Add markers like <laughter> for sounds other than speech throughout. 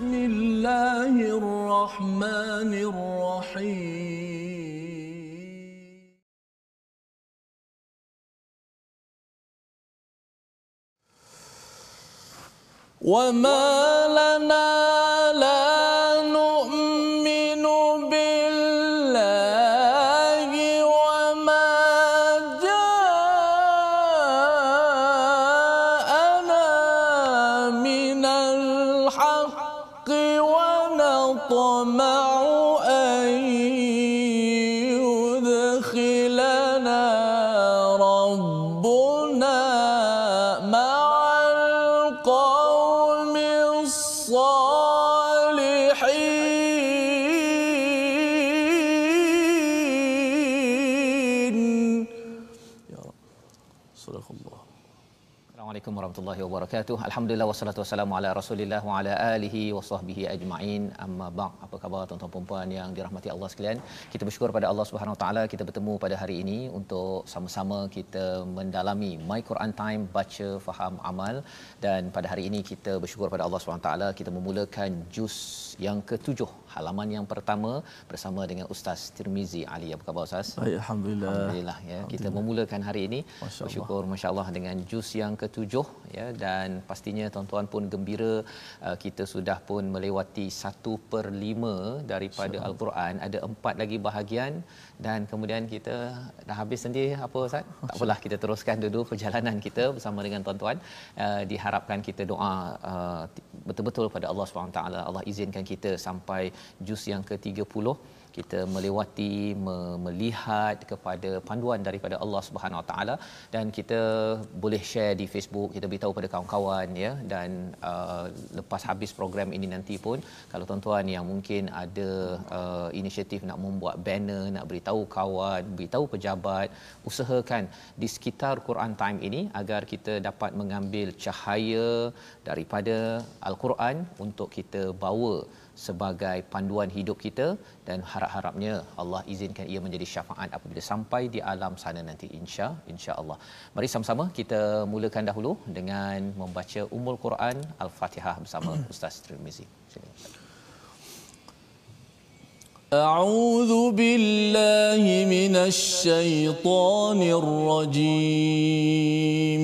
بسم الله الرحمن الرحيم. وما لنا لا wabarakatuh. Alhamdulillah wassalatu wassalamu ala Rasulillah wa ala alihi wa sahbihi ajma'in. Amma ba'd. Apa khabar tuan-tuan dan puan yang dirahmati Allah sekalian? Kita bersyukur pada Allah Subhanahu Wa Taala kita bertemu pada hari ini untuk sama-sama kita mendalami My Quran Time baca faham amal dan pada hari ini kita bersyukur pada Allah Subhanahu Wa Taala kita memulakan juz yang ketujuh halaman yang pertama bersama dengan Ustaz Tirmizi Ali. Apa khabar Ustaz? Baik, Alhamdulillah. Alhamdulillah ya. Kita memulakan hari ini Masya bersyukur masya-Allah dengan juz yang ketujuh ya dan pastinya tuan-tuan pun gembira uh, kita sudah pun melewati satu per lima daripada al-Quran. Ada empat lagi bahagian dan kemudian kita dah habis sendiri apa Ustaz? Tak apalah kita teruskan dulu perjalanan kita bersama dengan tuan-tuan. Uh, diharapkan kita doa uh, betul-betul pada Allah taala. Allah izinkan kita sampai juz yang ke-30 kita melewati me- melihat kepada panduan daripada Allah Subhanahu Wa Taala. Dan kita boleh share di Facebook kita beritahu pada kawan-kawan ya. Dan uh, lepas habis program ini nanti pun kalau tuan-tuan yang mungkin ada uh, inisiatif nak membuat banner nak beritahu kawan beritahu pejabat usahakan di sekitar Quran Time ini agar kita dapat mengambil cahaya daripada al-Quran untuk kita bawa sebagai panduan hidup kita dan harap-harapnya Allah izinkan ia menjadi syafaat apabila sampai di alam sana nanti insya insya-Allah. Mari sama-sama kita mulakan dahulu dengan membaca Ummul Quran Al-Fatihah bersama <clears throat> Ustaz Tirmizi. Silakan. أعوذ بالله من الشيطان الرجيم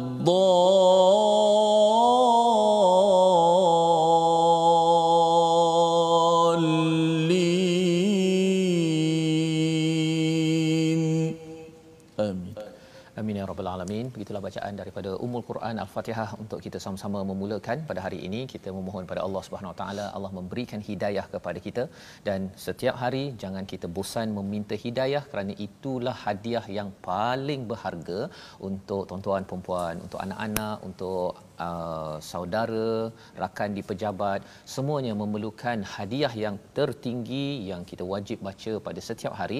الضال Begitulah bacaan daripada Ummul Quran Al-Fatihah untuk kita sama-sama memulakan pada hari ini. Kita memohon pada Allah Subhanahu Wa Taala Allah memberikan hidayah kepada kita dan setiap hari jangan kita bosan meminta hidayah kerana itulah hadiah yang paling berharga untuk tuan-tuan perempuan, untuk anak-anak, untuk uh, saudara, rakan di pejabat, semuanya memerlukan hadiah yang tertinggi yang kita wajib baca pada setiap hari.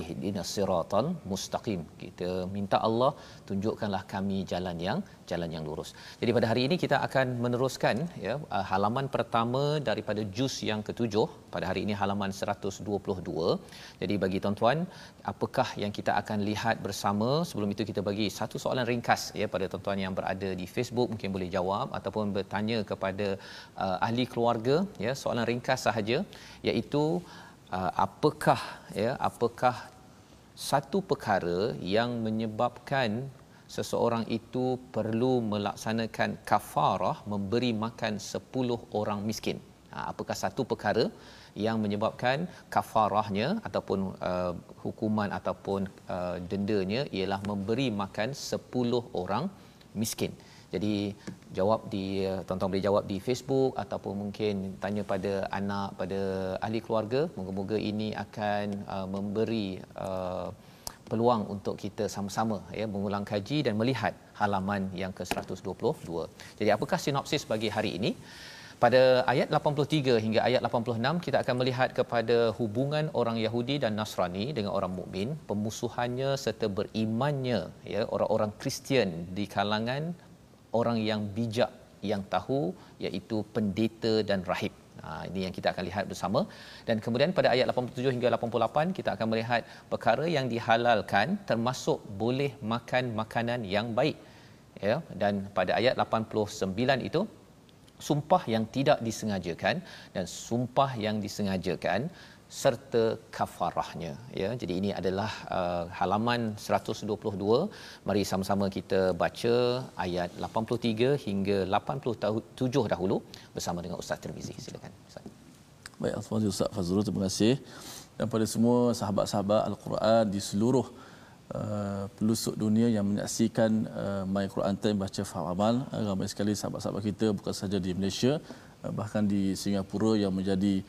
Ihdinas siratal mustaqim. Kita minta Allah tunjukkanlah kami jalan yang jalan yang lurus. Jadi pada hari ini kita akan meneruskan ya uh, halaman pertama daripada juz yang ketujuh pada hari ini halaman 122. Jadi bagi tuan-tuan, apakah yang kita akan lihat bersama? Sebelum itu kita bagi satu soalan ringkas ya pada tuan-tuan yang berada di Facebook mungkin boleh jawab ataupun bertanya kepada uh, ahli keluarga ya soalan ringkas sahaja iaitu uh, apakah ya apakah satu perkara yang menyebabkan seseorang itu perlu melaksanakan kafarah memberi makan 10 orang miskin. Ha, apakah satu perkara yang menyebabkan kafarahnya ataupun uh, hukuman ataupun uh, dendanya ialah memberi makan 10 orang miskin. Jadi jawab di tuan-tuan boleh jawab di Facebook ataupun mungkin tanya pada anak pada ahli keluarga. Moga-moga ini akan uh, memberi uh, peluang untuk kita sama-sama ya mengulang kaji dan melihat halaman yang ke-122. Jadi apakah sinopsis bagi hari ini? Pada ayat 83 hingga ayat 86 kita akan melihat kepada hubungan orang Yahudi dan Nasrani dengan orang mukmin, pemusuhannya serta berimannya ya orang-orang Kristian di kalangan orang yang bijak yang tahu iaitu pendeta dan rahib. Ha, ini yang kita akan lihat bersama. Dan kemudian pada ayat 87 hingga 88 kita akan melihat perkara yang dihalalkan termasuk boleh makan makanan yang baik. Ya dan pada ayat 89 itu sumpah yang tidak disengajakan dan sumpah yang disengajakan serta kafarahnya ya. Jadi ini adalah uh, halaman 122 mari sama-sama kita baca ayat 83 hingga 87 dahulu bersama dengan Ustaz Tirmizi. Silakan Ustaz. Baik Alhamdulillah Ustaz Fazrul terima kasih. Dan pada semua sahabat-sahabat Al-Quran di seluruh uh, pelosok dunia yang menyaksikan uh, My Quran Time baca faham amal uh, ramai sekali sahabat-sahabat kita bukan sahaja di Malaysia uh, bahkan di Singapura yang menjadi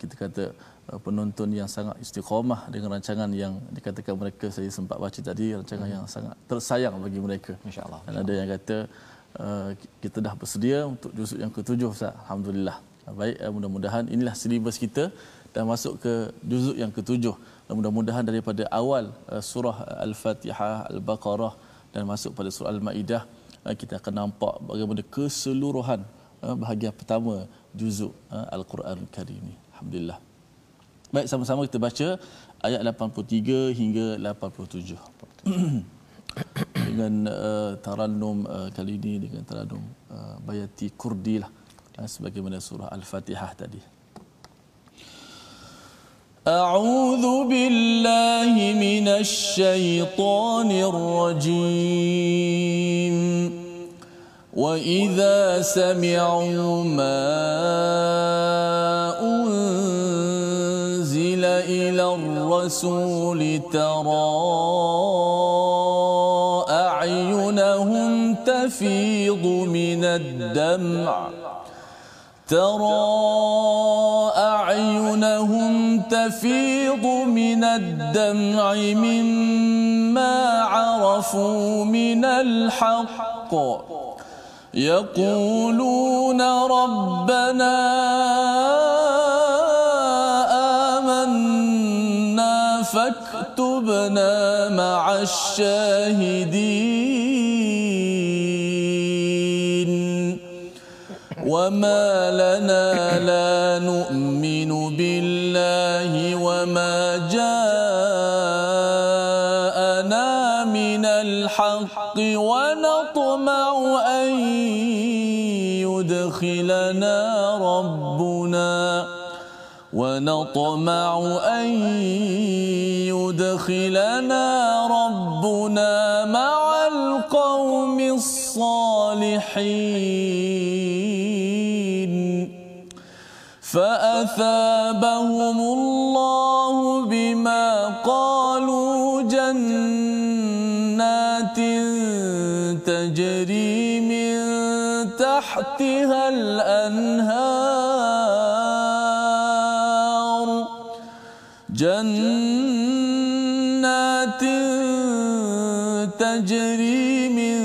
kita kata uh, penonton yang sangat istiqamah dengan rancangan yang dikatakan mereka saya sempat baca tadi rancangan hmm. yang sangat tersayang bagi mereka. Insyaallah dan ada yang kata uh, kita dah bersedia untuk juzuk yang ketujuh Ustaz. Alhamdulillah. Baik uh, mudah-mudahan inilah silibus kita dan masuk ke juzuk yang ketujuh. Dan mudah-mudahan daripada awal uh, surah al-fatihah al-baqarah dan masuk pada surah al-maidah uh, kita akan nampak bagaimana keseluruhan uh, bahagian pertama juzuk uh, al-Quran Karim ini alhamdulillah baik sama-sama kita baca ayat 83 hingga 87 <coughs> dengan uh, tarannum uh, kali ini dengan tarannum uh, bayati kurdi lah uh, sebagaimana surah al-fatihah tadi أعوذ بالله من الشيطان الرجيم وإذا سمعوا ما أنزل إلى الرسول ترى أعينهم تفيض من الدمع ترى أعينهم تفيض من الدمع مما عرفوا من الحق يقولون ربنا آمنا فاكتبنا مع الشاهدين وما لنا لا نؤمن بالله وما جاءنا ونطمع أن يدخلنا ربنا مع القوم الصالحين. فأثابهم الله بما قالوا جنات تجري من تحتها الأنهار. جنات تجري من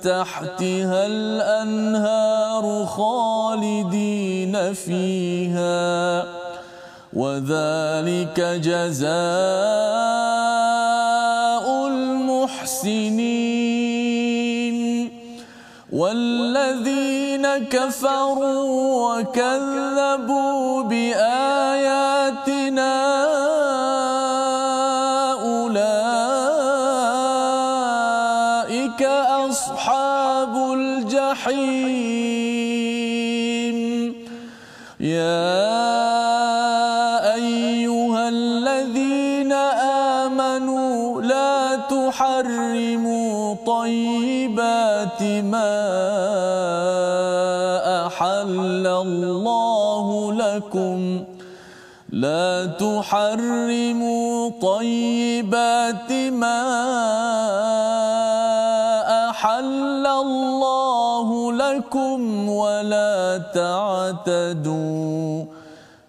تحتها الأنهار خالدين فيها وذلك جزاء المحسنين. والذين كفروا وكذبوا بآياتنا أصحاب الجحيم. يا أيها الذين آمنوا لا تحرموا طيبات ما أحل الله لكم. لا تحرموا طيبات ما أحل تعتدوا.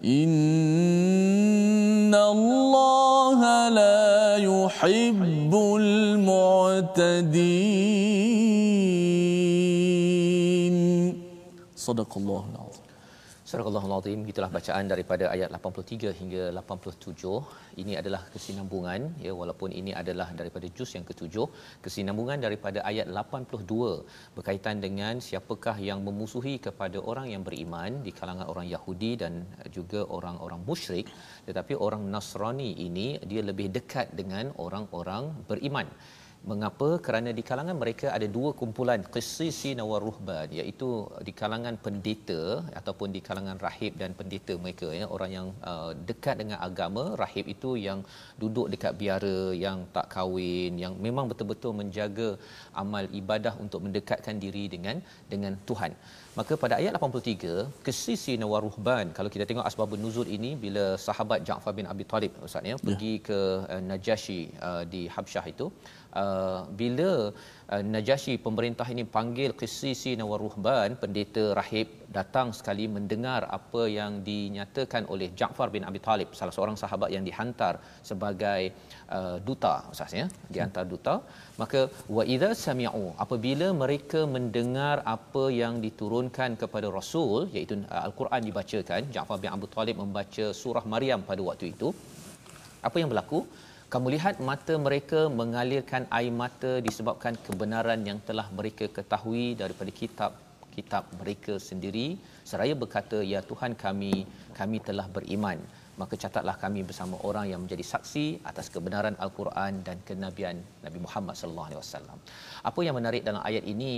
إن الله لا يحب المعتدين. صدق الله العظيم. Surah Al-Azim itulah bacaan daripada ayat 83 hingga 87 ini adalah kesinambungan ya walaupun ini adalah daripada juz yang ketujuh. Kesinambungan daripada ayat 82 berkaitan dengan siapakah yang memusuhi kepada orang yang beriman di kalangan orang Yahudi dan juga orang-orang musyrik. Tetapi orang Nasrani ini dia lebih dekat dengan orang-orang beriman Mengapa? Kerana di kalangan mereka ada dua kumpulan qissisi wa ruhban iaitu di kalangan pendeta ataupun di kalangan rahib dan pendeta mereka ya orang yang uh, dekat dengan agama rahib itu yang duduk dekat biara yang tak kahwin yang memang betul-betul menjaga amal ibadah untuk mendekatkan diri dengan dengan Tuhan. Maka pada ayat 83 qissisi wa ruhban kalau kita tengok asbabun nuzul ini bila sahabat Ja'far bin Abi Talib ustaz ya, ya. pergi ke uh, Najasyi uh, di Habsyah itu uh, bila uh, Najasyi pemerintah ini panggil Qissisi Nawaruhban pendeta rahib datang sekali mendengar apa yang dinyatakan oleh Ja'far bin Abi Talib salah seorang sahabat yang dihantar sebagai uh, duta usahanya dihantar duta. Maka wa idza sami'u apabila mereka mendengar apa yang diturunkan kepada rasul iaitu uh, al-Quran dibacakan Ja'far bin Abi Talib membaca surah Maryam pada waktu itu apa yang berlaku kamu lihat mata mereka mengalirkan air mata disebabkan kebenaran yang telah mereka ketahui daripada kitab kitab mereka sendiri. Seraya berkata ya Tuhan kami kami telah beriman. Maka catatlah kami bersama orang yang menjadi saksi atas kebenaran al-Quran dan kenabian Nabi Muhammad sallallahu alaihi wasallam. Apa yang menarik dalam ayat ini?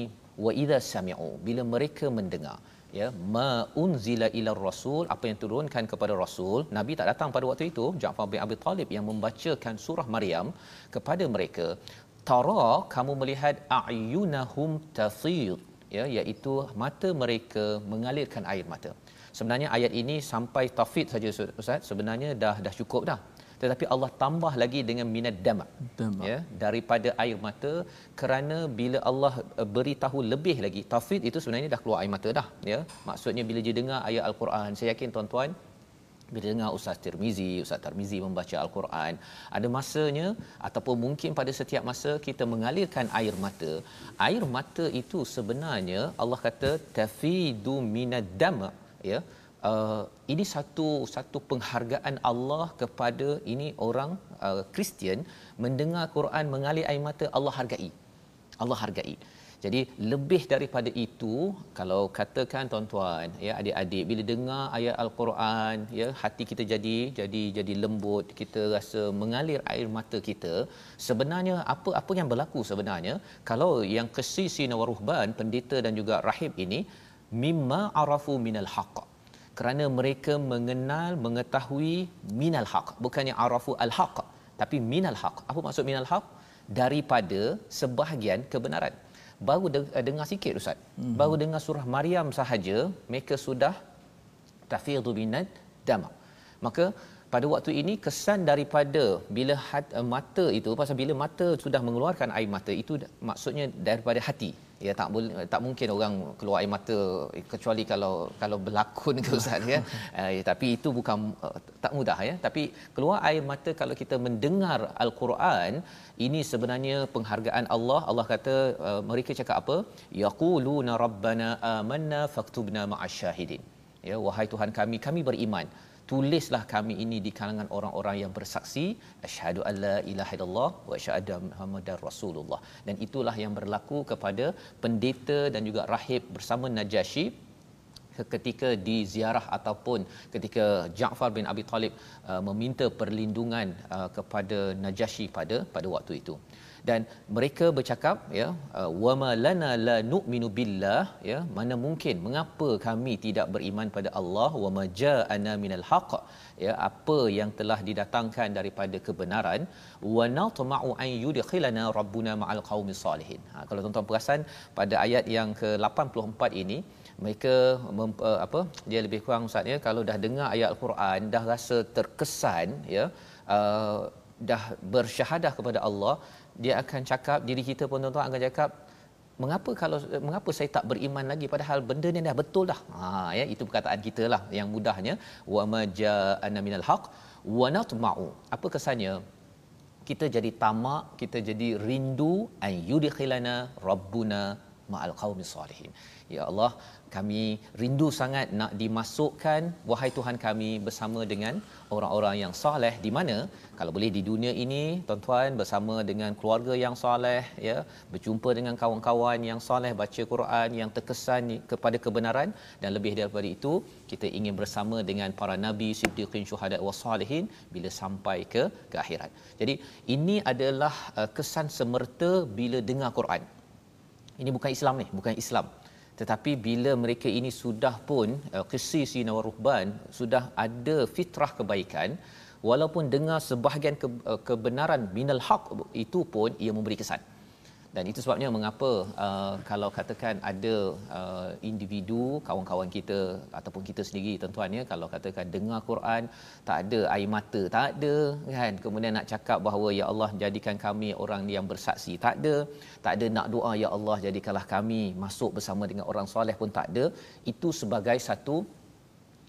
Wa idza sami'u bila mereka mendengar ya ma unzila ila rasul apa yang turunkan kepada rasul nabi tak datang pada waktu itu. Ja'far bin Abi Talib yang membacakan surah Maryam kepada mereka tara kamu melihat ayunahum tafid ya iaitu mata mereka mengalirkan air mata. Sebenarnya ayat ini sampai tafid saja ustaz. Sebenarnya dah dah cukup dah tetapi Allah tambah lagi dengan minad dama ya daripada air mata kerana bila Allah uh, beritahu lebih lagi tafid itu sebenarnya dah keluar air mata dah ya. Maksudnya bila dia dengar ayat al-Quran saya yakin tuan-tuan bila dengar Ustaz Tirmizi, Ustaz Tarmizi membaca Al-Quran, ada masanya ataupun mungkin pada setiap masa kita mengalirkan air mata. Air mata itu sebenarnya Allah kata tafidu minad dam ya uh, ini satu satu penghargaan Allah kepada ini orang uh, Kristian uh, mendengar Quran mengalir air mata Allah hargai. Allah hargai. Jadi lebih daripada itu kalau katakan tuan-tuan ya adik-adik bila dengar ayat al-Quran ya hati kita jadi jadi jadi lembut kita rasa mengalir air mata kita sebenarnya apa apa yang berlaku sebenarnya kalau yang kesisi nawaruhban pendeta dan juga rahib ini mimma arafu minal haqq kerana mereka mengenal mengetahui minal haq. Bukannya arafu al haq tapi minal haq. Apa maksud minal haq? Daripada sebahagian kebenaran. Baru eh, dengar sikit ustaz. Hmm. baru dengar surah maryam sahaja mereka sudah tafidhu minad dam maka pada waktu ini kesan daripada bila hat, uh, mata itu pasal bila mata sudah mengeluarkan air mata itu maksudnya daripada hati. Ya tak boleh tak mungkin orang keluar air mata kecuali kalau kalau berlakon ke ustaz ya. Uh, <laughs> tapi itu bukan uh, tak mudah ya. Tapi keluar air mata kalau kita mendengar al-Quran ini sebenarnya penghargaan Allah. Allah kata uh, mereka cakap apa? Yaquluna rabbana amanna faktubna ma'asyahidin. Ya wahai tuhan kami kami beriman tulislah kami ini di kalangan orang-orang yang bersaksi asyhadu alla ilaha illallah wa asyhadu muhammadar rasulullah. Dan itulah yang berlaku kepada pendeta dan juga rahib bersama Najasyi ketika di ziarah ataupun ketika Ja'far bin Abi Talib uh, meminta perlindungan uh, kepada Najasyi pada pada waktu itu dan mereka bercakap ya uh, wama lana la nu'minu billah ya mana mungkin mengapa kami tidak beriman pada Allah? Wama ja'ana minal haqq ya apa yang telah didatangkan daripada kebenaran? Wa natma'u an yudkhilana rabbuna ma'al qaumis salihin. Ha, kalau tuan-tuan perasan pada ayat yang ke-84 ini mereka mem, uh, apa dia lebih kurang ustaz ya kalau dah dengar ayat al-Quran dah rasa terkesan ya uh, dah bersyahadah kepada Allah dia akan cakap diri kita pun tuan-tuan akan cakap mengapa kalau mengapa saya tak beriman lagi padahal benda ni dah betul dah? Ha ya itu perkataan kita lah yang mudahnya. Wa ma ja'ana minal haq wa natma'u. Apa kesannya? Kita jadi tamak kita jadi rindu an yudkhilana rabbuna ma'al qaumis salihin ya Allah kami rindu sangat nak dimasukkan wahai Tuhan kami bersama dengan orang-orang yang soleh di mana kalau boleh di dunia ini tuan-tuan bersama dengan keluarga yang soleh ya berjumpa dengan kawan-kawan yang soleh baca Quran yang terkesan kepada kebenaran dan lebih daripada itu kita ingin bersama dengan para nabi siddiqin syuhada wasalihin bila sampai ke ke akhirat. Jadi ini adalah uh, kesan semerta bila dengar Quran. Ini bukan Islam ni, bukan Islam. Tetapi bila mereka ini sudah pun uh, qisisi nawaruhban sudah ada fitrah kebaikan walaupun dengar sebahagian ke, uh, kebenaran minal haq itu pun ia memberi kesan dan itu sebabnya mengapa uh, kalau katakan ada uh, individu kawan-kawan kita ataupun kita sendiri tuan-tuan ya kalau katakan dengar Quran tak ada air mata tak ada kan? Kemudian nak cakap bahawa ya Allah jadikan kami orang yang bersaksi. Tak ada. Tak ada nak doa ya Allah jadikanlah kami masuk bersama dengan orang soleh pun tak ada. Itu sebagai satu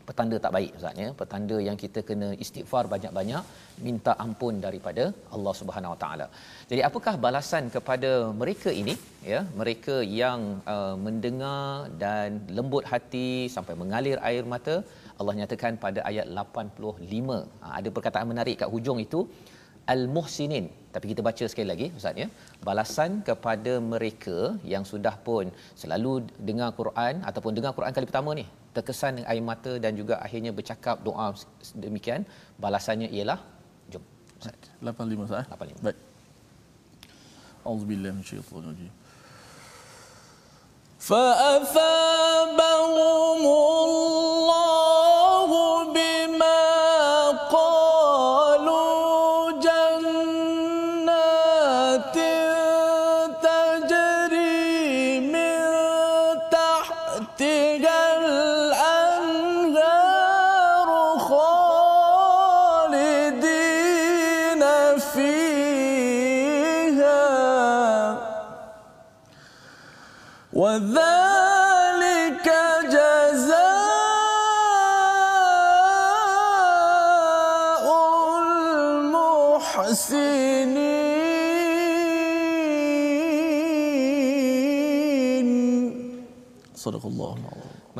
petanda tak baik ustaz ya. Petanda yang kita kena istighfar banyak-banyak minta ampun daripada Allah Subhanahu Wa Taala. Jadi apakah balasan kepada mereka ini ya mereka yang uh, mendengar dan lembut hati sampai mengalir air mata? Allah nyatakan pada ayat 85 ha, ada perkataan menarik kat hujung itu al-muhsinin. Tapi kita baca sekali lagi ustaz ya. Balasan kepada mereka yang sudah pun selalu dengar Quran ataupun dengar Quran kali pertama ni terkesan dengan air mata dan juga akhirnya bercakap doa demikian balasannya ialah jom 85 Ustaz. 85. Baik. Auzubillahi minasyaitonir rajim. فأثابهم الله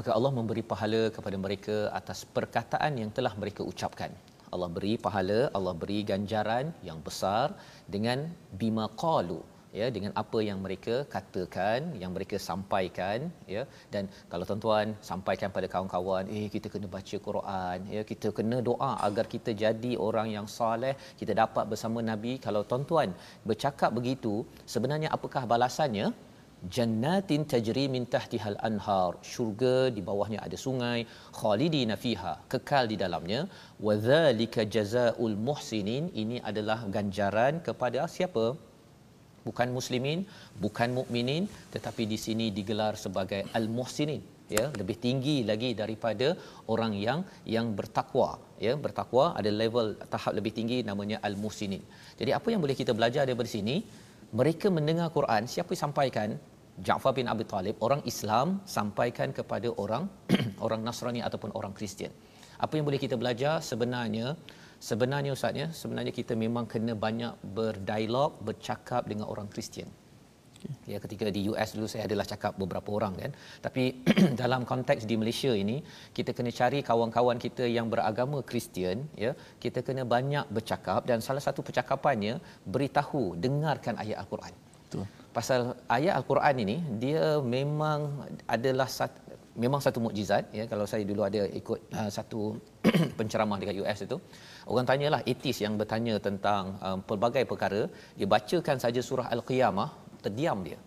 maka Allah memberi pahala kepada mereka atas perkataan yang telah mereka ucapkan. Allah beri pahala Allah beri ganjaran yang besar dengan bima qalu ya dengan apa yang mereka katakan yang mereka sampaikan ya. Dan kalau tuan-tuan sampaikan pada kawan-kawan eh kita kena baca Quran ya kita kena doa agar kita jadi orang yang soleh kita dapat bersama nabi. Kalau tuan-tuan bercakap begitu sebenarnya apakah balasannya jannatin tajri min tahtihal anhar. Syurga di bawahnya ada sungai khalidina fiha kekal di dalamnya. Wa dzalika jazaul muhsinin. Ini adalah ganjaran kepada siapa? Bukan muslimin bukan mukminin tetapi di sini digelar sebagai al-muhsinin ya. Lebih tinggi lagi daripada orang yang yang bertakwa ya. Bertakwa ada level tahap lebih tinggi namanya al-muhsinin. Jadi apa yang boleh kita belajar daripada sini? Mereka mendengar Quran siapa sampaikan Ja'far bin Abi Talib orang Islam sampaikan kepada orang <clears throat> orang Nasrani ataupun orang Kristian. Apa yang boleh kita belajar? Sebenarnya sebenarnya ustaz ya sebenarnya kita memang kena banyak berdialog bercakap dengan orang Kristian. Ya ketika di US dulu saya adalah cakap beberapa orang kan. Tapi <clears throat> dalam konteks di Malaysia ini kita kena cari kawan-kawan kita yang beragama Kristian ya. Kita kena banyak bercakap dan salah satu percakapannya beritahu dengarkan ayat al-Quran. Betul pasal ayat al-Quran ini dia memang adalah satu memang satu mukjizat ya. Kalau saya dulu ada ikut uh, satu <clears throat> penceramah dekat US itu orang tanyalah etis yang bertanya tentang um, pelbagai perkara dia bacakan saja surah al-qiyamah terdiam dia.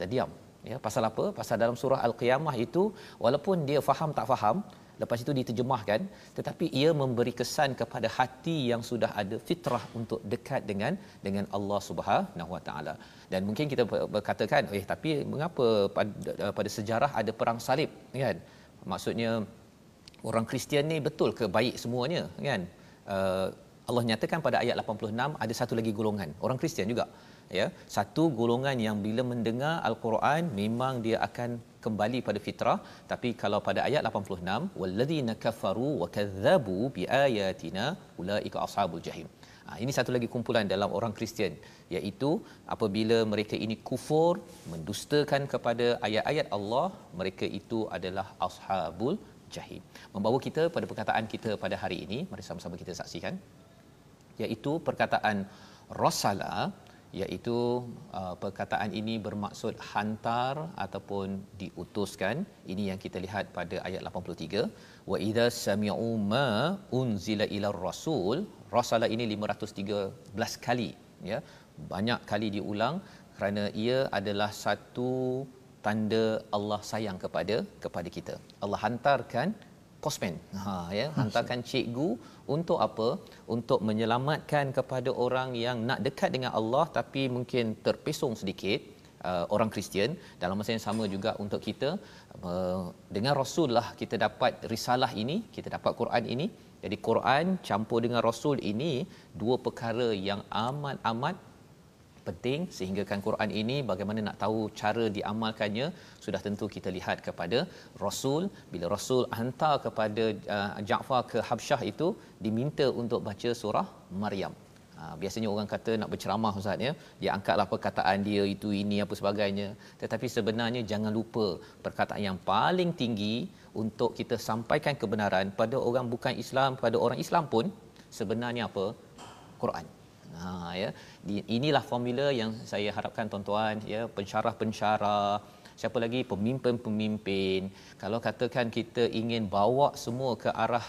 Terdiam ya. Pasal apa? Pasal dalam surah al-qiyamah itu walaupun dia faham tak faham lepas itu diterjemahkan tetapi ia memberi kesan kepada hati yang sudah ada fitrah untuk dekat dengan dengan Allah Subhanahu Wa Taala. Dan mungkin kita berkatakan eh tapi mengapa pada, pada sejarah ada perang salib? Kan? Maksudnya orang Kristian ni betul ke baik semuanya? Kan? Uh, Allah nyatakan pada ayat 86 ada satu lagi golongan. Orang Kristian juga ya. Satu golongan yang bila mendengar al-Quran memang dia akan kembali pada fitrah tapi kalau pada ayat 86 walladzina kafaru wa kadzabu biayatina ulaika ashabul jahim. Ha, ini satu lagi kumpulan dalam orang Kristian iaitu apabila mereka ini kufur mendustakan kepada ayat-ayat Allah mereka itu adalah ashabul jahim. Membawa kita pada perkataan kita pada hari ini mari sama-sama kita saksikan iaitu perkataan rasala iaitu uh, perkataan ini bermaksud hantar ataupun diutuskan. Ini yang kita lihat pada ayat 83 wa idza sami'u ma unzila ila rasul rasala ini 513 kali ya. Banyak kali diulang kerana ia adalah satu tanda Allah sayang kepada kepada kita. Allah hantarkan postman ha ya. Hantarkan cikgu untuk apa? Untuk menyelamatkan kepada orang yang nak dekat dengan Allah tapi mungkin terpesong sedikit uh, orang Kristian. Dalam masa yang sama juga untuk kita uh, dengan rasul lah kita dapat risalah ini kita dapat Quran ini. Jadi Quran campur dengan rasul ini dua perkara yang amat amat penting sehingga kan Quran ini bagaimana nak tahu cara diamalkannya sudah tentu kita lihat kepada Rasul. Bila Rasul hantar kepada uh, Ja'far ke Habsyah itu diminta untuk baca surah Maryam. Ha, biasanya orang kata nak berceramah ustaz ya. Dia angkatlah perkataan dia itu ini apa sebagainya. Tetapi sebenarnya jangan lupa perkataan yang paling tinggi untuk kita sampaikan kebenaran pada orang bukan Islam pada orang Islam pun sebenarnya apa? Quran Ha ya. Inilah formula yang saya harapkan tuan-tuan ya, pensyarah-pensyarah, siapa lagi pemimpin-pemimpin. Kalau katakan kita ingin bawa semua ke arah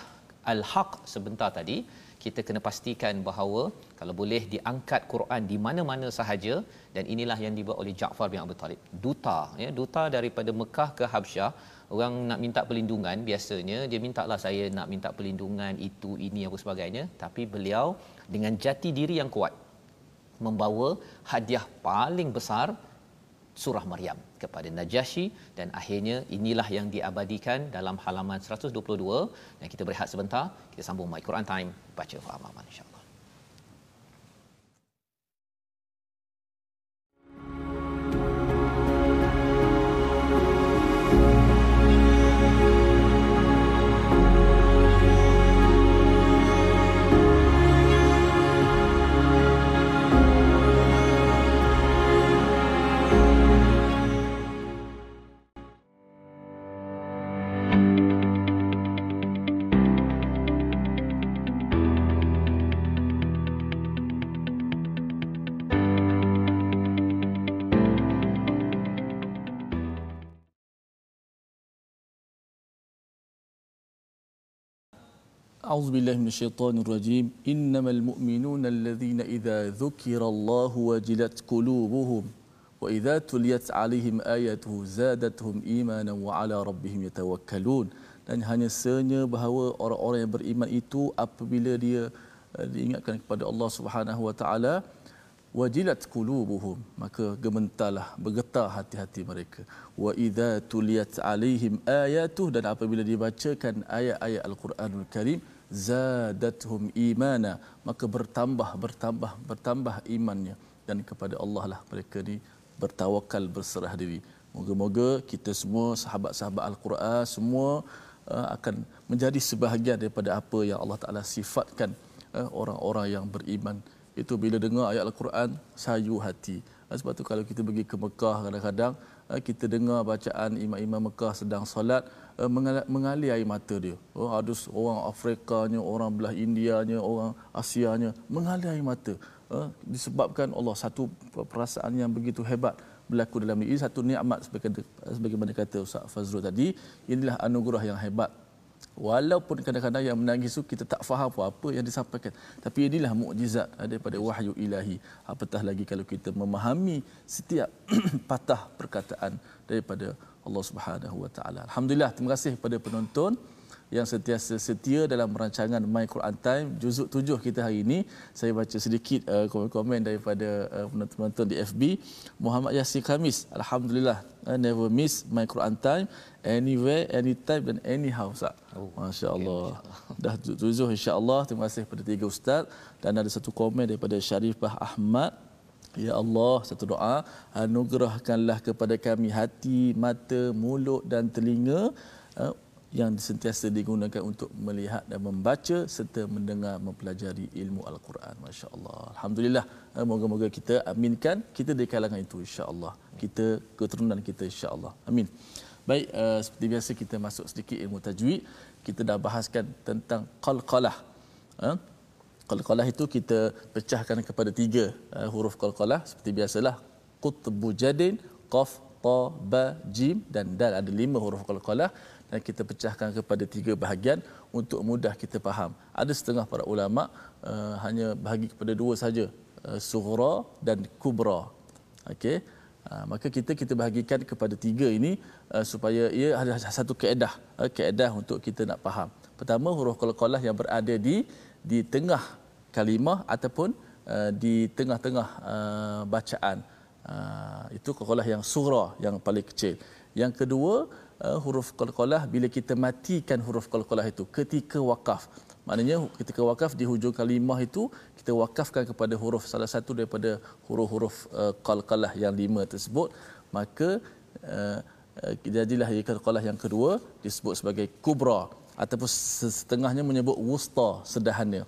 al-haq sebentar tadi, kita kena pastikan bahawa kalau boleh diangkat Quran di mana-mana sahaja dan inilah yang dibuat oleh Ja'far bin Abi Talib. Duta ya, duta daripada Mekah ke Habsyah orang nak minta perlindungan biasanya dia mintalah saya nak minta perlindungan itu ini apa sebagainya tapi beliau dengan jati diri yang kuat membawa hadiah paling besar surah Maryam kepada Najasyi dan akhirnya inilah yang diabadikan dalam halaman 122 dan kita berehat sebentar kita sambung my Quran time baca faham aman insyaallah أعوذ بالله من الشيطان الرجيم إنما المؤمنون الذين إذا ذكر الله وجلت قلوبهم وإذا تليت عليهم آياته زادتهم إيمانا وعلى ربهم يتوكلون dan hanya senya bahawa orang-orang yang beriman itu apabila dia eh, diingatkan kepada Allah Subhanahu wa taala wajilat qulubuhum maka gementarlah bergetar hati-hati mereka wa idza tuliyat alaihim ayatuh dan apabila dibacakan ayat-ayat al-Quranul Karim zadatuhum imana. Maka bertambah bertambah bertambah imannya. Dan kepada Allah lah mereka ni bertawakal berserah diri. Moga-moga kita semua sahabat-sahabat al-Quran semua uh, akan menjadi sebahagian daripada apa yang Allah Taala sifatkan uh, orang-orang yang beriman. Itu bila dengar ayat al-Quran sayu hati. Sebab tu kalau kita pergi ke Mekah kadang-kadang kita dengar bacaan imam-imam Mekah sedang solat uh, mengalir air mata dia. Oh, ada orang Afrikanya, orang belah Indianya, orang Asianya mengalir air mata. Uh, disebabkan Allah satu perasaan yang begitu hebat berlaku dalam ini satu nikmat sebagaimana kata Ustaz Fazrul tadi inilah anugerah yang hebat walaupun kadang-kadang yang menangis itu kita tak faham apa yang disampaikan. Tapi inilah mukjizat daripada wahyu ilahi. Apatah lagi kalau kita memahami setiap <clears throat> patah perkataan daripada Allah Subhanahu wa taala. Alhamdulillah terima kasih kepada penonton yang sentiasa setia dalam rancangan My Quran Time. Juzuk tujuh kita hari ini saya baca sedikit uh, komen-komen daripada uh, penonton-penonton di FB Muhammad Yasir Khamis Alhamdulillah uh, never miss My Quran Time anywhere anytime dan anyhow Ustaz. Oh, Masya-Allah. okay, dah tujuh insya-Allah. Terima kasih kepada tiga ustaz. Dan ada satu komen daripada Syarifah Ahmad Ya Allah, satu doa, anugerahkanlah kepada kami hati, mata, mulut dan telinga uh, yang sentiasa digunakan untuk melihat dan membaca serta mendengar mempelajari ilmu al-Quran. Masya-Allah. Alhamdulillah. Eh, moga-moga kita aminkan kita di kalangan itu insya-Allah. Kita keturunan kita insya-Allah. Amin. Baik, uh, seperti biasa kita masuk sedikit ilmu tajwid. Kita dah bahaskan tentang qalqalah. Uh, qalqalah itu kita pecahkan kepada tiga uh, huruf qalqalah seperti biasalah qutbu jadin qaf ta ba jim dan dal ada lima huruf qalqalah dan kita pecahkan kepada tiga bahagian untuk mudah kita faham. Ada setengah para ulama uh, hanya bahagi kepada dua saja, uh, sughra dan kubra. Okey. Uh, maka kita kita bahagikan kepada tiga ini uh, supaya ia ada satu kaedah, uh, kaedah untuk kita nak faham. Pertama huruf qalqalah yang berada di di tengah kalimah ataupun uh, di tengah-tengah uh, bacaan. Uh, itu qalqalah yang sughra yang paling kecil. Yang kedua uh, huruf qalqalah bila kita matikan huruf qalqalah itu ketika wakaf. Maknanya ketika wakaf di hujung kalimah itu kita wakafkan kepada huruf salah satu daripada huruf-huruf uh, qalqalah yang lima tersebut maka uh, uh, jadilah qalqalah yang kedua disebut sebagai kubra ataupun setengahnya menyebut wusta sedahannya.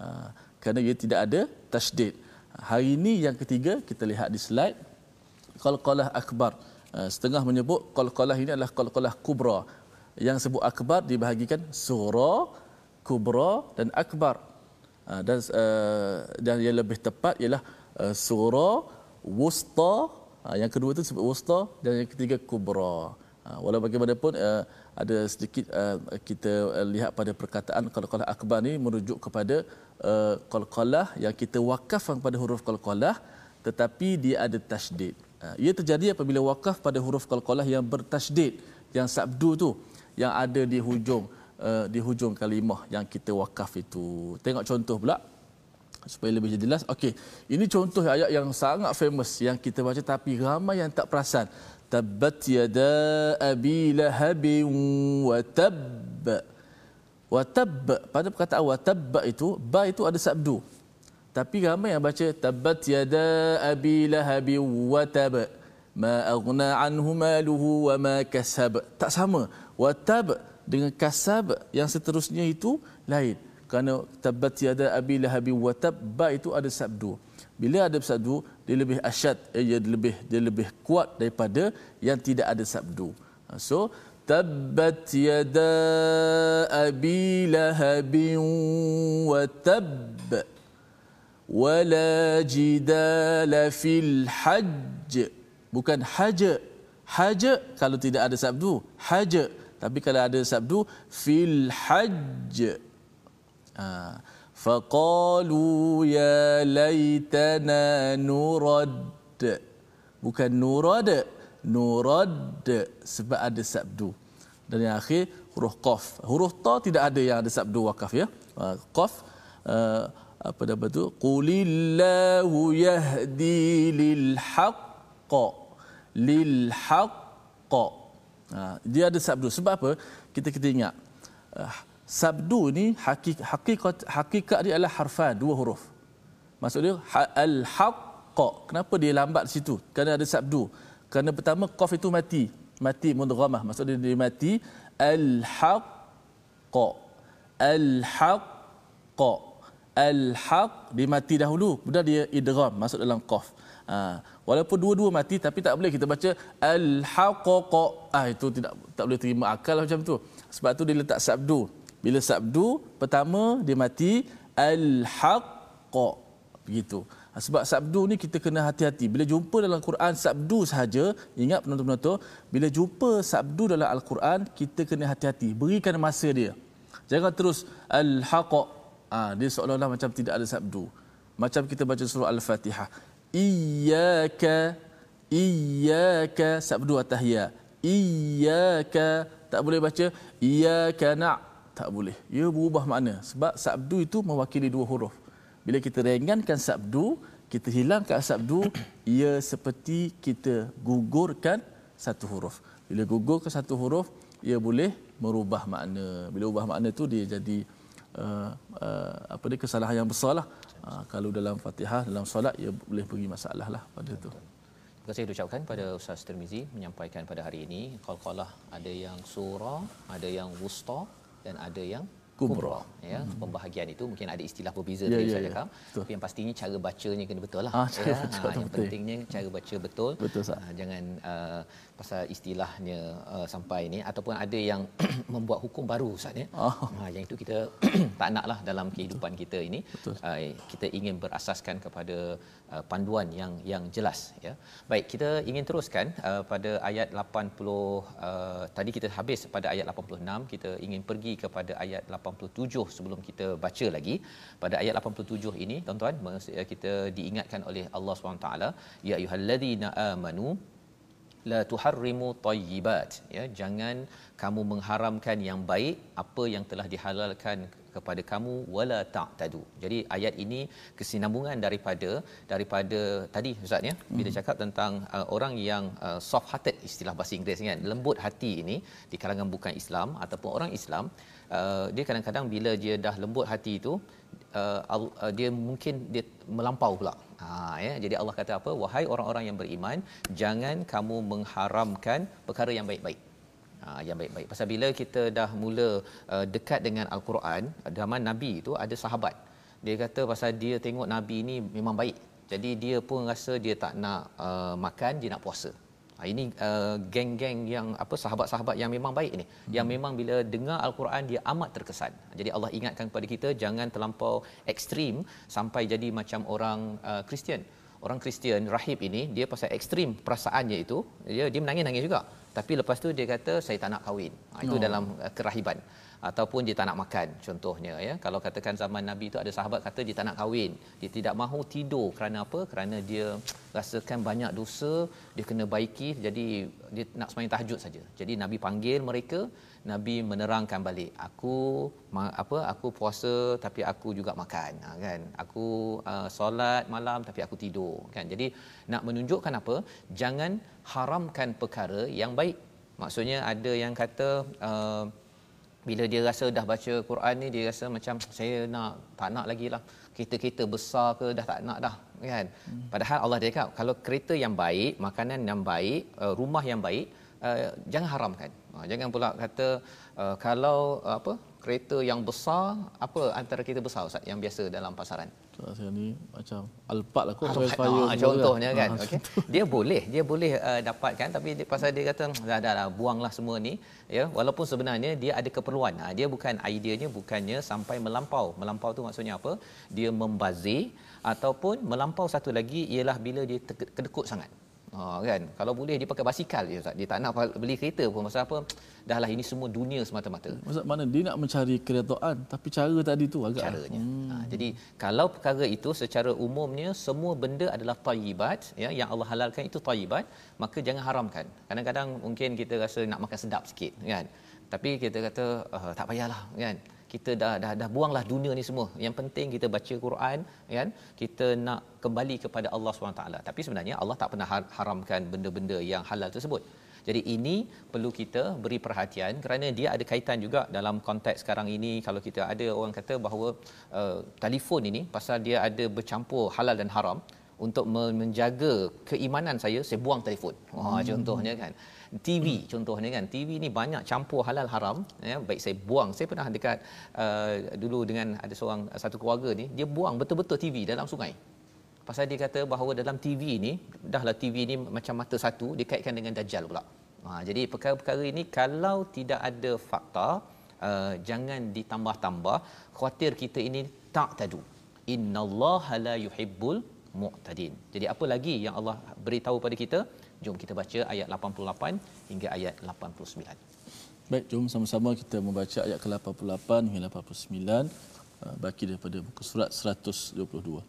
Uh, kerana ia tidak ada tasydid. Hari ini yang ketiga kita lihat di slide qalqalah akbar. Setengah menyebut qalqalah ini adalah qalqalah kubra. Yang sebut akbar dibahagikan sura kubra dan akbar. Eh, dan uh, dan yang lebih tepat ialah sura wusta. Yang kedua itu sebut wusta dan yang ketiga kubra. Walau bagaimanapun ada sedikit kita lihat pada perkataan qalqalah akbar ni merujuk kepada qalqalah yang kita wakafkan pada huruf qalqalah tetapi dia ada tasydid Ha, ia terjadi apabila wakaf pada huruf qalqalah yang bertasydid yang sabdu tu yang ada di hujung uh, di hujung kalimah yang kita wakaf itu. Tengok contoh pula supaya lebih jelas. Okey ini contoh ayat yang sangat famous yang kita baca tapi ramai yang tak perasan. Tabbat yada abi lahab wa tab. Wa tab. Pada perkataan wa tab itu ba itu ada sabdu tapi ramai yang baca tabbat yada abi lahab wa tab ma aghna anhu maluhu wa ma kasab. Tak sama. Wa tab dengan kasab yang seterusnya itu lain. Kerana tabbat yada abi lahab wa tab ba itu ada sabdu. Bila ada sabdu dia lebih asyad eh, dia lebih dia lebih kuat daripada yang tidak ada sabdu. So tabbat yada abi lahab wa tab wala jidala fil hajj. Bukan haja haja kalau tidak ada sabdu haja tapi kalau ada sabdu hajj. Ha. faqalu ya laitana nurad. Bukan nurad nurad sebab ada sabdu. Dan yang akhir huruf qaf. Huruf ta tidak ada yang ada sabdu wakaf ya. Ha, qaf uh, apa nama tu qulillahu yahdi lil haqq lil haqq ha, dia ada sabdu. Sebab apa? Kita kita ingat uh, sabdu ni hakik, hakikat hakikat dia adalah harfan dua huruf. Maksud dia ha, al haqq kenapa dia lambat di situ? Kerana ada sabdu. Kerana pertama qaf itu mati. Mati mudghamah. Maksud dia, dia mati. Al haqq al haqq al-haq dia mati dahulu. Kemudian dia idgham masuk dalam qaf. Ha. walaupun dua-dua mati tapi tak boleh kita baca al-haqq ah itu tidak tak boleh terima akal macam tu. Sebab tu dia letak sabdu. Bila sabdu pertama dia mati al-haqq begitu. Ha, sebab sabdu ni kita kena hati-hati. Bila jumpa dalam Quran sabdu sahaja ingat penonton-penonton bila jumpa sabdu dalam al-Quran kita kena hati-hati. Berikan masa dia. Jangan terus al-haqq Ah, dia seolah-olah macam tidak ada sabdu. Macam kita baca surah Al-Fatihah. Iyyaka iyyaka sabdu atahiyya. Iyyaka Tak boleh baca iyyaka na' tak boleh. Ia berubah makna sebab sabdu itu mewakili dua huruf. Bila kita ringankan sabdu, kita hilangkan sabdu, <clears throat> ia seperti kita gugurkan satu huruf. Bila gugurkan satu huruf, ia boleh merubah makna. Bila ubah makna tu dia jadi uh, uh, apa dia kesalahan yang besar lah. Uh, kalau dalam Fatihah, dalam solat ia boleh beri masalah lah pada itu. Terima kasih ucapkan pada Ustaz Tirmizi menyampaikan pada hari ini qalqalah ada yang surah, ada yang wusta dan ada yang kubra ya hmm. pembahagian itu mungkin ada istilah berbeza yeah, tadi yeah, saya ya. cakap yeah. tapi yang pastinya cara bacanya kena betul lah ah, ya. <laughs> betul, ha, yang betul. pentingnya cara baca betul, betul ha, jangan uh, pasal istilahnya uh, sampai ni ataupun ada yang <clears throat> membuat hukum baru ustaz ya oh. ha, yang itu kita <clears throat> tak naklah dalam kehidupan betul. kita ini uh, kita ingin berasaskan kepada uh, panduan yang yang jelas ya baik kita ingin teruskan uh, pada ayat 80 uh, tadi kita habis pada ayat 86 kita ingin pergi kepada ayat 87 sebelum kita baca lagi pada ayat 87 ini tuan-tuan kita diingatkan oleh Allah SWT ya ayyuhallazina amanu la tuharrimu tayyibat ya jangan kamu mengharamkan yang baik apa yang telah dihalalkan kepada kamu wala ta'tadu. Jadi ayat ini kesinambungan daripada daripada tadi ustaz ya bila hmm. cakap tentang uh, orang yang uh, soft hearted istilah bahasa Inggeris kan lembut hati ini di kalangan bukan Islam ataupun orang Islam uh, dia kadang-kadang bila dia dah lembut hati itu uh, uh, dia mungkin dia melampau pula. Ha ya jadi Allah kata apa wahai orang-orang yang beriman jangan kamu mengharamkan perkara yang baik-baik. Ha yang baik-baik. Pasal bila kita dah mula uh, dekat dengan al-Quran zaman nabi itu ada sahabat. Dia kata pasal dia tengok nabi ni memang baik. Jadi dia pun rasa dia tak nak uh, makan, dia nak puasa. Ha, ini uh, geng-geng yang apa sahabat-sahabat yang memang baik ini. Hmm. Yang memang bila dengar al-Quran dia amat terkesan. Jadi Allah ingatkan kepada kita jangan terlampau ekstrim sampai jadi macam orang uh, Kristian. Orang Kristian rahib ini dia pasal ekstrim perasaannya itu dia dia menangis-nangis juga. Tapi lepas tu dia kata saya tak nak kahwin. Ha, itu oh. dalam uh, kerahiban ataupun dia tak nak makan contohnya ya. Kalau katakan zaman nabi itu ada sahabat kata dia tak nak kahwin dia tidak mahu tidur. Kerana apa? Kerana dia rasakan banyak dosa dia kena baiki jadi dia nak sembahyang tahajud saja. Jadi nabi panggil mereka nabi menerangkan balik aku apa aku puasa tapi aku juga makan. Ha, kan? Aku uh, solat malam tapi aku tidur. Kan? Jadi nak menunjukkan apa? Jangan haramkan perkara yang baik. Maksudnya ada yang kata uh, bila dia rasa dah baca Quran ni dia rasa macam saya nak tak nak lagi lah. Kereta-kereta besar ke dah tak nak dah kan? Hmm. padahal Allah dia cakap kalau kereta yang baik makanan yang baik uh, rumah yang baik uh, jangan haramkan. Uh, jangan pula kata uh, kalau uh, apa kereta yang besar apa antara kereta besar Ustaz yang biasa dalam pasaran saya ni macam alpat lah kot Alphard, ah, contohnya kan? ah, okay. <laughs> dia boleh dia boleh uh, dapatkan tapi dia, pasal dia kata dah dah, dah buanglah semua ni. Ya walaupun sebenarnya dia ada keperluan. Ha, dia bukan ideanya bukannya sampai melampau. Melampau tu maksudnya apa? Dia membazir ataupun melampau satu lagi ialah bila dia kedekut sangat Ha kan. Kalau boleh dia pakai basikal je Ustaz. Dia tak nak beli kereta pun pasal apa? Dahlah ini semua dunia semata-mata. Maksud mana dia nak mencari keretaan tapi cara tadi tu agak caranya. Hmm. Ha, jadi kalau perkara itu secara umumnya semua benda adalah tayyibat ya yang Allah halalkan itu tayyibat, maka jangan haramkan. Kadang-kadang mungkin kita rasa nak makan sedap sikit kan. Tapi kita kata uh, tak payahlah kan kita dah dah dah buanglah dunia ni semua. Yang penting kita baca Quran kan. Kita nak kembali kepada Allah SWT. Tapi sebenarnya Allah tak pernah haramkan benda-benda yang halal tersebut. Jadi ini perlu kita beri perhatian kerana dia ada kaitan juga dalam konteks sekarang ini kalau kita ada orang kata bahawa uh, telefon ini pasal dia ada bercampur halal dan haram untuk menjaga keimanan saya saya buang telefon. Wah hmm. contohnya kan. TV hmm. contohnya kan TV ni banyak campur halal haram ya baik saya buang saya pernah dekat uh, dulu dengan ada seorang satu keluarga ni dia buang betul-betul TV dalam sungai pasal dia kata bahawa dalam TV ni dahlah TV ni macam mata satu dikaitkan dengan dajjal pula ha, jadi perkara-perkara ini kalau tidak ada fakta uh, jangan ditambah-tambah khuatir kita ini tak tadu innallaha la yuhibbul mu'tadin. Jadi apa lagi yang Allah beritahu pada kita? Jom kita baca ayat 88 hingga ayat 89. Baik, jom sama-sama kita membaca ayat ke-88 hingga 89 ah, baki daripada buku surat 122.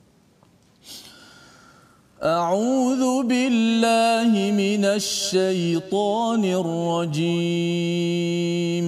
A'udzu billahi minasy syaithanir rajim.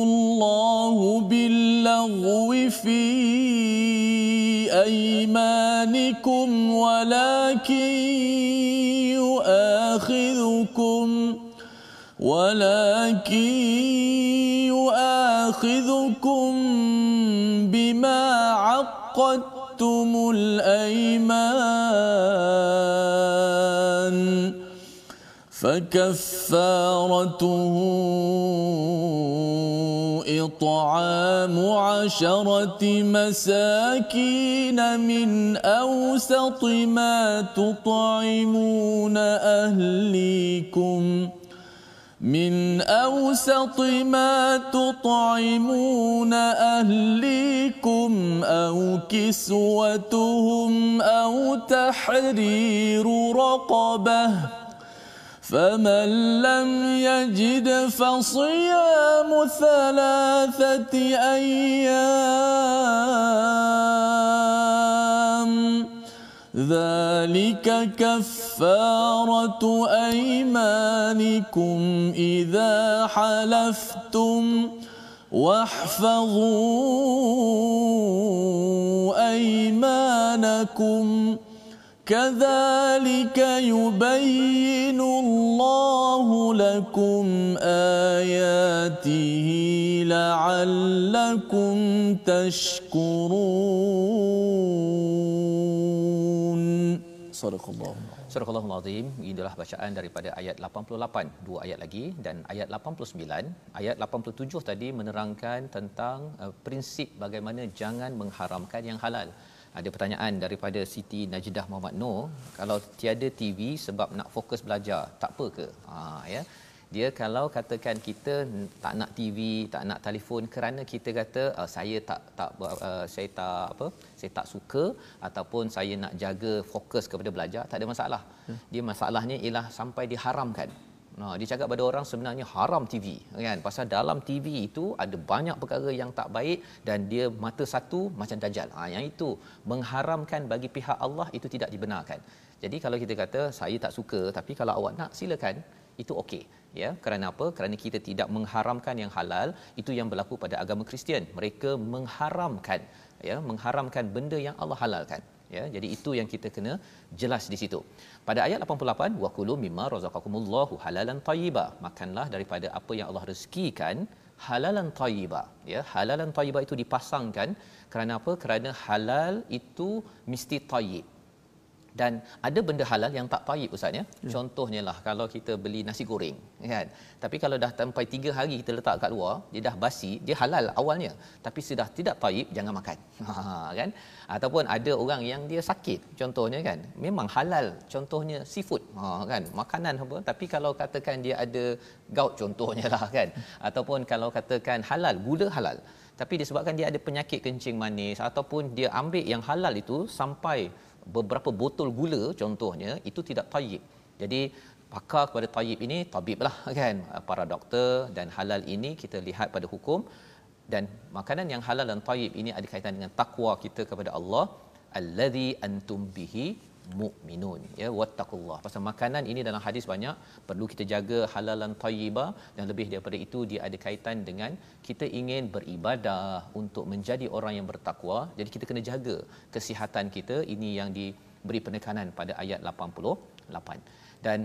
باللغو في أيمانكم ولكن يؤاخذكم ولكن يؤاخذكم بما عقدتم الأيمان فكفارته إطعام عشرة مساكين من أوسط ما تطعمون أهليكم. من أوسط ما تطعمون أهليكم أو كسوتهم أو تحرير رقبة. فمن لم يجد فصيام ثلاثة أيام ذلك كفارة أيمانكم إذا حلفتم واحفظوا أيمانكم. كذلك يبين الله لكم آياته لعلكم تشكرون صدق الله Surah Al-Azim, inilah bacaan daripada ayat 88, dua ayat lagi dan ayat 89. Ayat 87 tadi menerangkan tentang uh, prinsip bagaimana jangan mengharamkan yang halal ada pertanyaan daripada Siti Najdah Muhammad Noor kalau tiada TV sebab nak fokus belajar tak apa ke? Ha ya. Dia kalau katakan kita tak nak TV tak nak telefon kerana kita kata uh, saya tak tak uh, saya tak apa saya tak suka ataupun saya nak jaga fokus kepada belajar tak ada masalah. Hmm. dia masalahnya ialah sampai diharamkan Nah, dia cakap pada orang sebenarnya haram TV kan? Pasal dalam TV itu ada banyak perkara yang tak baik dan dia mata satu macam dajal. Ha yang itu mengharamkan bagi pihak Allah itu tidak dibenarkan. Jadi kalau kita kata saya tak suka tapi kalau awak nak silakan. Itu okey ya? Kerana apa? Kerana kita tidak mengharamkan yang halal itu yang berlaku pada agama Kristian. Mereka mengharamkan ya? Mengharamkan benda yang Allah halalkan ya jadi itu yang kita kena jelas di situ. Pada ayat 88 waqulu mimma razaqakumullahu halalan tayyiba. Makanlah daripada apa yang Allah rezekikan halalan tayyiba. Ya halalan tayyiba itu dipasangkan. Kerana apa? Kerana halal itu mesti tayyib dan ada benda halal yang tak taib ustaz ya. ya. Contohnya lah kalau kita beli nasi goreng kan. Tapi kalau dah sampai 3 hari kita letak kat luar, dia dah basi, dia halal awalnya. Tapi sudah tidak taib jangan makan. <laughs> Ha kan? Ataupun ada orang yang dia sakit contohnya kan. Memang halal contohnya seafood. Ha kan? Makanan apa tapi kalau katakan dia ada gout contohnya lah kan. Ataupun kalau katakan halal, gula halal. Tapi disebabkan dia ada penyakit kencing manis ataupun dia ambil yang halal itu sampai beberapa botol gula contohnya itu tidak tayyib. Jadi pakar kepada tayyib ini tabiblah <laughs> kan? Para doktor dan halal ini kita lihat pada hukum. Dan makanan yang halal dan tayyib ini ada kaitan dengan takwa kita kepada Allah. Allazi antum bihi mukminun ya wattaqullah. Pasal makanan ini dalam hadis banyak perlu kita jaga halalan thayyibah dan lebih daripada itu dia ada kaitan dengan kita ingin beribadah untuk menjadi orang yang bertakwa. Jadi kita kena jaga kesihatan kita. Ini yang diberi penekanan pada ayat 88 dan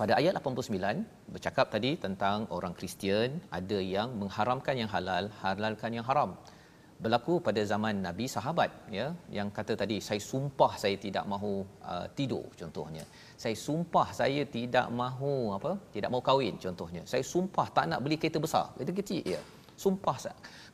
pada ayat 89 bercakap tadi tentang orang Kristian ada yang mengharamkan yang halal halalkan yang haram berlaku pada zaman Nabi sahabat ya yang kata tadi saya sumpah saya tidak mahu uh, tidur contohnya. Saya sumpah saya tidak mahu apa tidak mahu kahwin contohnya. Saya sumpah tak nak beli kereta besar. Kereta kecil ya. Sumpah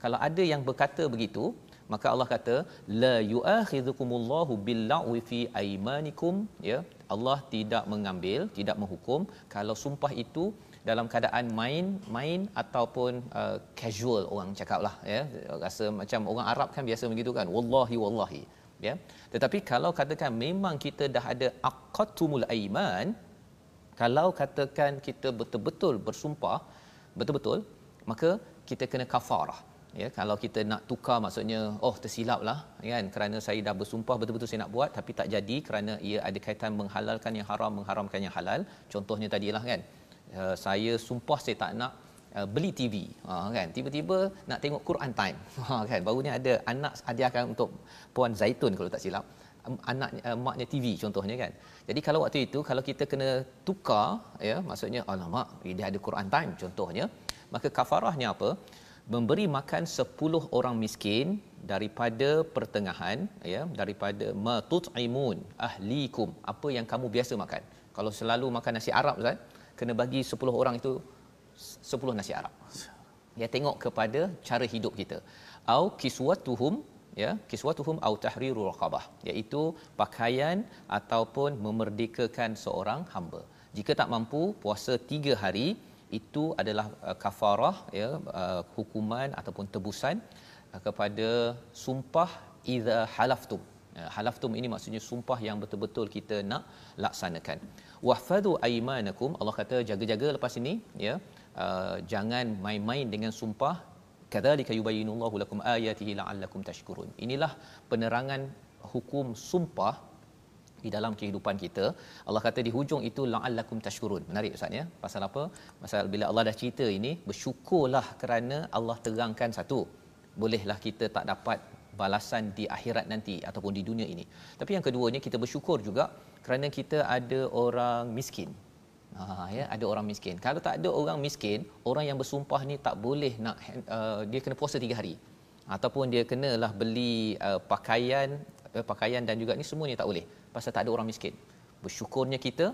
kalau ada yang berkata begitu maka Allah kata la yu'akhidhukumullahu bil-la'wi fi aymanikum ya. Allah tidak mengambil tidak menghukum. Kalau sumpah itu dalam keadaan main main ataupun uh, casual orang cakap lah ya. Rasa macam orang Arab kan biasa begitu kan. Wallahi wallahi ya. Tetapi kalau katakan memang kita dah ada aqatumul aiman kalau katakan kita betul-betul bersumpah betul-betul maka kita kena kafarah ya. Kalau kita nak tukar maksudnya oh tersilap lah kan. Kerana saya dah bersumpah betul-betul saya nak buat tapi tak jadi kerana ia ada kaitan menghalalkan yang haram mengharamkan yang halal. Contohnya tadilah kan uh, saya sumpah saya tak nak uh, beli TV ha kan? Tiba-tiba nak tengok Quran time. <laughs> Ha kan? Baru ni ada anak hadiahkan untuk puan Zaitun kalau tak silap. Anak uh, maknya TV contohnya kan. Jadi kalau waktu itu kalau kita kena tukar ya maksudnya alamak dia ada Quran time contohnya maka kafarahnya apa? memberi makan 10 orang miskin daripada pertengahan ya daripada matut'imun ahlikum. Apa yang kamu biasa makan? Kalau selalu makan nasi arab ustaz kena bagi 10 orang itu 10 nasi arab. Ya tengok kepada cara hidup kita. Au kiswatuhum ya kiswatuhum au tahriru raqabah iaitu pakaian ataupun memerdekakan seorang hamba. Jika tak mampu puasa 3 hari itu adalah uh, kafarah ya uh, hukuman ataupun tebusan uh, kepada sumpah idza halaftum. Uh, halaftum ini maksudnya sumpah yang betul-betul kita nak laksanakan wahfadhu aymanakum. Allah kata jaga-jaga lepas ini ya. Uh, jangan main-main dengan sumpah. Kadzalika yubayyinullahu lakum ayatihi la'allakum tashkurun. Inilah penerangan hukum sumpah di dalam kehidupan kita. Allah kata di hujung itu la'allakum tashkurun. Menarik ustaz ya. Pasal apa? Pasal bila Allah dah cerita ini bersyukurlah kerana Allah terangkan satu. Bolehlah kita tak dapat balasan di akhirat nanti ataupun di dunia ini. Tapi yang keduanya kita bersyukur juga kerana kita ada orang miskin Ha, ya ada orang miskin. Kalau tak ada orang miskin, orang yang bersumpah ni tak boleh nak uh, dia kena puasa tiga hari. Ataupun dia kenalah beli uh, pakaian uh, pakaian dan juga ni semua ni tak boleh pasal tak ada orang miskin. Bersyukurnya kita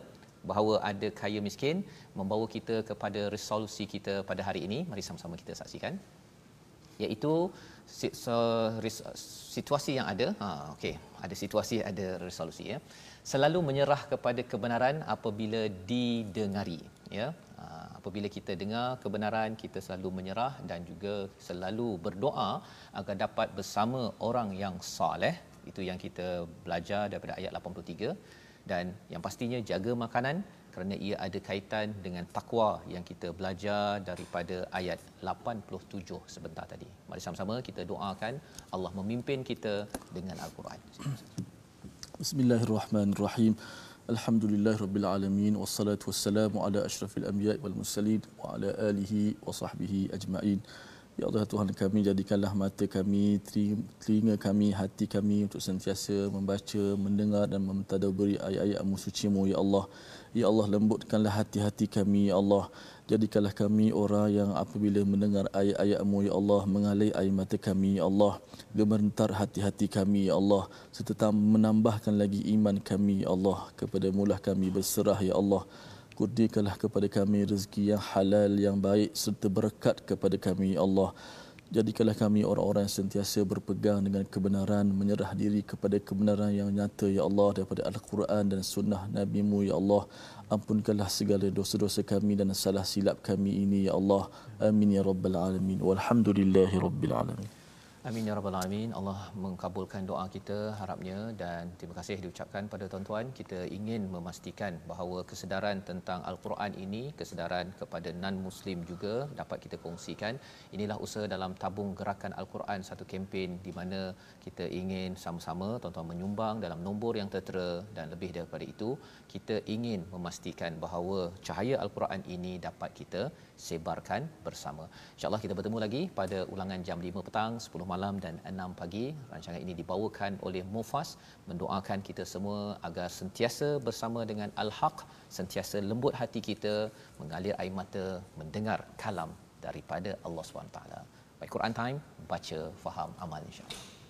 bahawa ada kaya miskin membawa kita kepada resolusi kita pada hari ini. Mari sama-sama kita saksikan. Iaitu situasi yang ada. Ha okey, ada situasi ada resolusi ya. Selalu menyerah kepada kebenaran apabila didengari ya. Ha, apabila kita dengar kebenaran kita selalu menyerah dan juga selalu berdoa agar dapat bersama orang yang soleh itu yang kita belajar daripada ayat 83 dan yang pastinya jaga makanan kerana ia ada kaitan dengan takwa yang kita belajar daripada ayat 87 sebentar tadi. Mari sama-sama kita doakan Allah memimpin kita dengan al-Quran. Bismillahirrahmanirrahim. Alhamdulillah Rabbil Alamin Wassalatu wassalamu ala ashrafil anbiya wal mursalin Wa ala alihi wa sahbihi ajma'in Ya Allah Tuhan kami jadikanlah mata kami, telinga kami, hati kami untuk sentiasa membaca, mendengar dan mentadaburi ayat-ayat-Mu suci-Mu ya Allah. Ya Allah lembutkanlah hati-hati kami ya Allah. Jadikanlah kami orang yang apabila mendengar ayat-ayat-Mu ya Allah mengalir air mata kami ya Allah. Gemerentar hati-hati kami ya Allah. Serta menambahkan lagi iman kami ya Allah. Kepada mulah kami berserah ya Allah. Kurniakanlah kepada kami rezeki yang halal yang baik serta berkat kepada kami ya Allah. Jadikanlah kami orang-orang yang sentiasa berpegang dengan kebenaran menyerah diri kepada kebenaran yang nyata ya Allah daripada al-Quran dan sunnah nabi-Mu ya Allah ampunkanlah segala dosa-dosa kami dan salah silap kami ini ya Allah. Amin ya rabbal alamin. Walhamdulillahi rabbil alamin Amin ya rabbal alamin. Allah mengkabulkan doa kita harapnya dan terima kasih diucapkan pada tuan-tuan. Kita ingin memastikan bahawa kesedaran tentang al-Quran ini, kesedaran kepada non-muslim juga dapat kita kongsikan. Inilah usaha dalam tabung gerakan al-Quran satu kempen di mana kita ingin sama-sama tuan-tuan menyumbang dalam nombor yang tertera dan lebih daripada itu kita ingin memastikan bahawa cahaya al-Quran ini dapat kita sebarkan bersama. Insya-Allah kita bertemu lagi pada ulangan jam 5 petang, 10 malam dan 6 pagi. Rancangan ini dibawakan oleh Mufas mendoakan kita semua agar sentiasa bersama dengan Al-Haq, sentiasa lembut hati kita mengalir air mata mendengar kalam daripada Allah SWT. Baik Quran Time, baca, faham, amal insya-Allah.